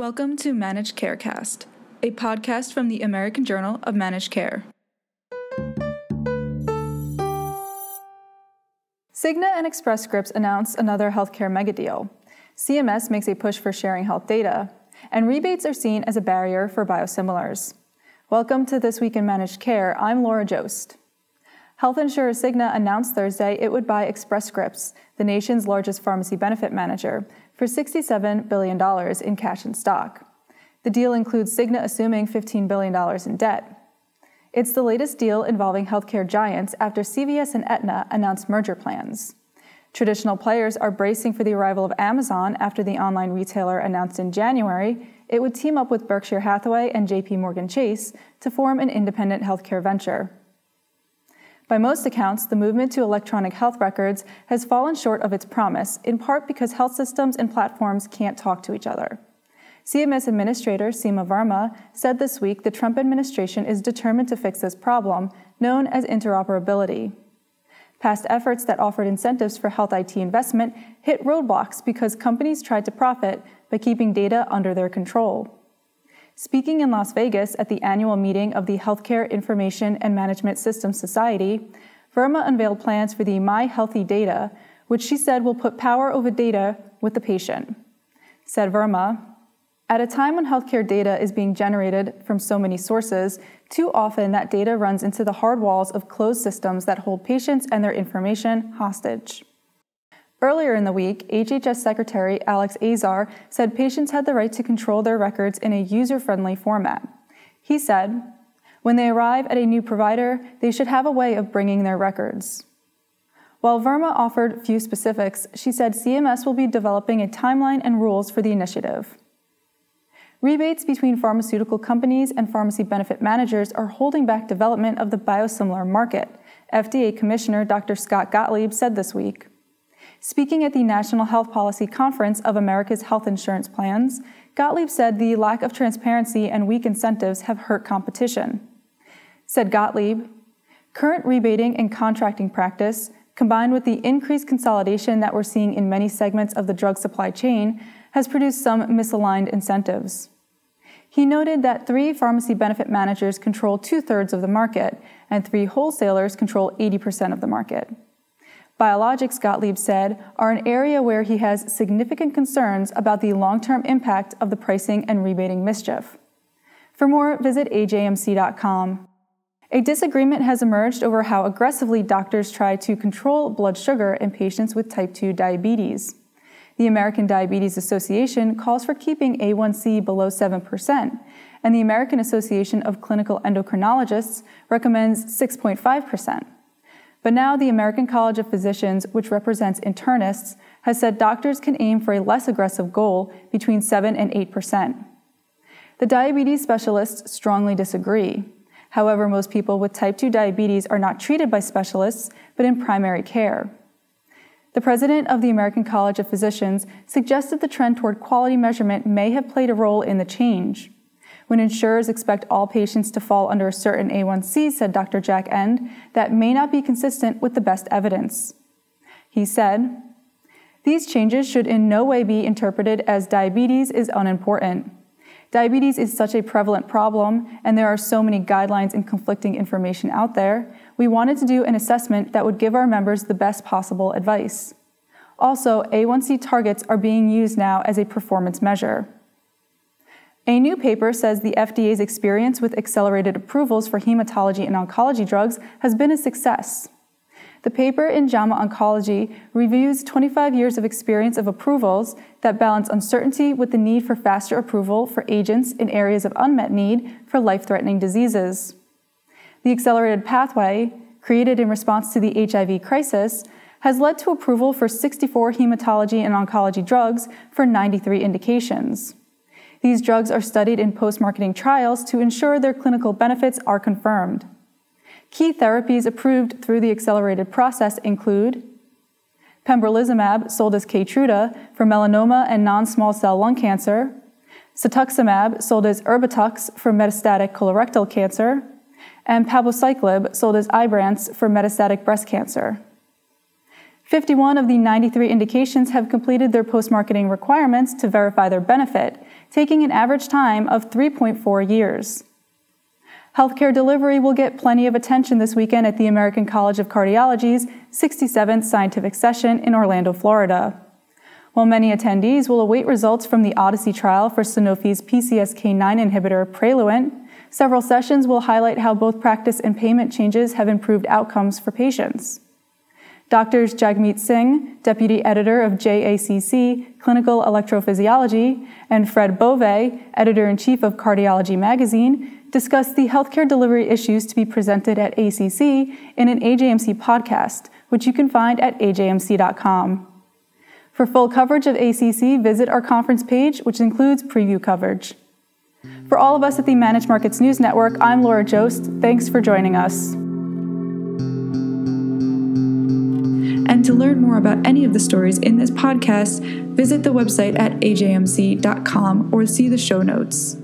Welcome to Managed Carecast, a podcast from the American Journal of Managed Care. Cigna and Express Scripts announce another healthcare megadeal. CMS makes a push for sharing health data, and rebates are seen as a barrier for biosimilars. Welcome to This Week in Managed Care. I'm Laura Joszt. Health insurer Cigna announced Thursday it would buy Express Scripts, the nation's largest pharmacy benefit manager, for $67 billion in cash and stock. The deal includes Cigna assuming $15 billion in debt. It's the latest deal involving healthcare giants after CVS and Aetna announced merger plans. Traditional players are bracing for the arrival of Amazon after the online retailer announced in January it would team up with Berkshire Hathaway and JP Morgan Chase to form an independent healthcare venture. By most accounts, the movement to electronic health records has fallen short of its promise, in part because health systems and platforms can't talk to each other. CMS Administrator Seema Verma said this week the Trump administration is determined to fix this problem, known as interoperability. Past efforts that offered incentives for health IT investment hit roadblocks because companies tried to profit by keeping data under their control. Speaking in Las Vegas at the annual meeting of the Healthcare Information and Management Systems Society, Verma unveiled plans for the MyHealthEData, which she said will put power over data with the patient. Said Verma, at a time when healthcare data is being generated from so many sources, too often that data runs into the hard walls of closed systems that hold patients and their information hostage. Earlier in the week, HHS Secretary Alex Azar said patients had the right to control their records in a user friendly format. He said, when they arrive at a new provider, they should have a way of bringing their records. While Verma offered few specifics, she said CMS will be developing a timeline and rules for the initiative. Rebates between pharmaceutical companies and pharmacy benefit managers are holding back development of the biosimilar market, FDA Commissioner Dr. Scott Gottlieb said this week. Speaking at the National Health Policy Conference of America's Health Insurance Plans, Gottlieb said the lack of transparency and weak incentives have hurt competition. Said Gottlieb, current rebating and contracting practice, combined with the increased consolidation that we're seeing in many segments of the drug supply chain, has produced some misaligned incentives. He noted that three pharmacy benefit managers control two thirds of the market, and three wholesalers control 80% of the market. Biologics, Gottlieb said, are an area where he has significant concerns about the long term impact of the pricing and rebating mischief. For more, visit ajmc.com. A disagreement has emerged over how aggressively doctors try to control blood sugar in patients with type 2 diabetes. The American Diabetes Association calls for keeping A1C below 7%, and the American Association of Clinical Endocrinologists recommends 6.5%. But now the American College of Physicians, which represents internists, has said doctors can aim for a less aggressive goal between 7 and 8%. The diabetes specialists strongly disagree. However, most people with type 2 diabetes are not treated by specialists, but in primary care. The president of the American College of Physicians suggested the trend toward quality measurement may have played a role in the change. When insurers expect all patients to fall under a certain A1C, said Dr. Jack Ende, that may not be consistent with the best evidence. He said, These changes should in no way be interpreted as diabetes is unimportant. Diabetes is such a prevalent problem, and there are so many guidelines and conflicting information out there. We wanted to do an assessment that would give our members the best possible advice. Also, A1C targets are being used now as a performance measure. A new paper says the FDA's experience with accelerated approvals for hematology and oncology drugs has been a success. The paper in JAMA Oncology reviews 25 years of experience of approvals that balance uncertainty with the need for faster approval for agents in areas of unmet need for life threatening diseases. The accelerated pathway, created in response to the HIV crisis, has led to approval for 64 hematology and oncology drugs for 93 indications. These drugs are studied in post marketing trials to ensure their clinical benefits are confirmed. Key therapies approved through the accelerated process include pembrolizumab, sold as Keytruda, for melanoma and non small cell lung cancer, cetuximab, sold as Erbitux, for metastatic colorectal cancer, and palbociclib, sold as Ibrance, for metastatic breast cancer. 51 of the 93 indications have completed their post marketing requirements to verify their benefit, taking an average time of 3.4 years. Healthcare delivery will get plenty of attention this weekend at the American College of Cardiology's 67th scientific session in Orlando, Florida. While many attendees will await results from the Odyssey trial for Sanofi's PCSK9 inhibitor Praluent, several sessions will highlight how both practice and payment changes have improved outcomes for patients. Doctors Jagmeet Singh, Deputy Editor of JACC Clinical Electrophysiology, and Fred Bove, Editor in Chief of Cardiology Magazine, discussed the healthcare delivery issues to be presented at ACC in an AJMC podcast, which you can find at ajmc.com. For full coverage of ACC, visit our conference page, which includes preview coverage. For all of us at the Managed Markets News Network, I'm Laura Joszt. Thanks for joining us. And to learn more about any of the stories in this podcast, visit the website at ajmc.com or see the show notes.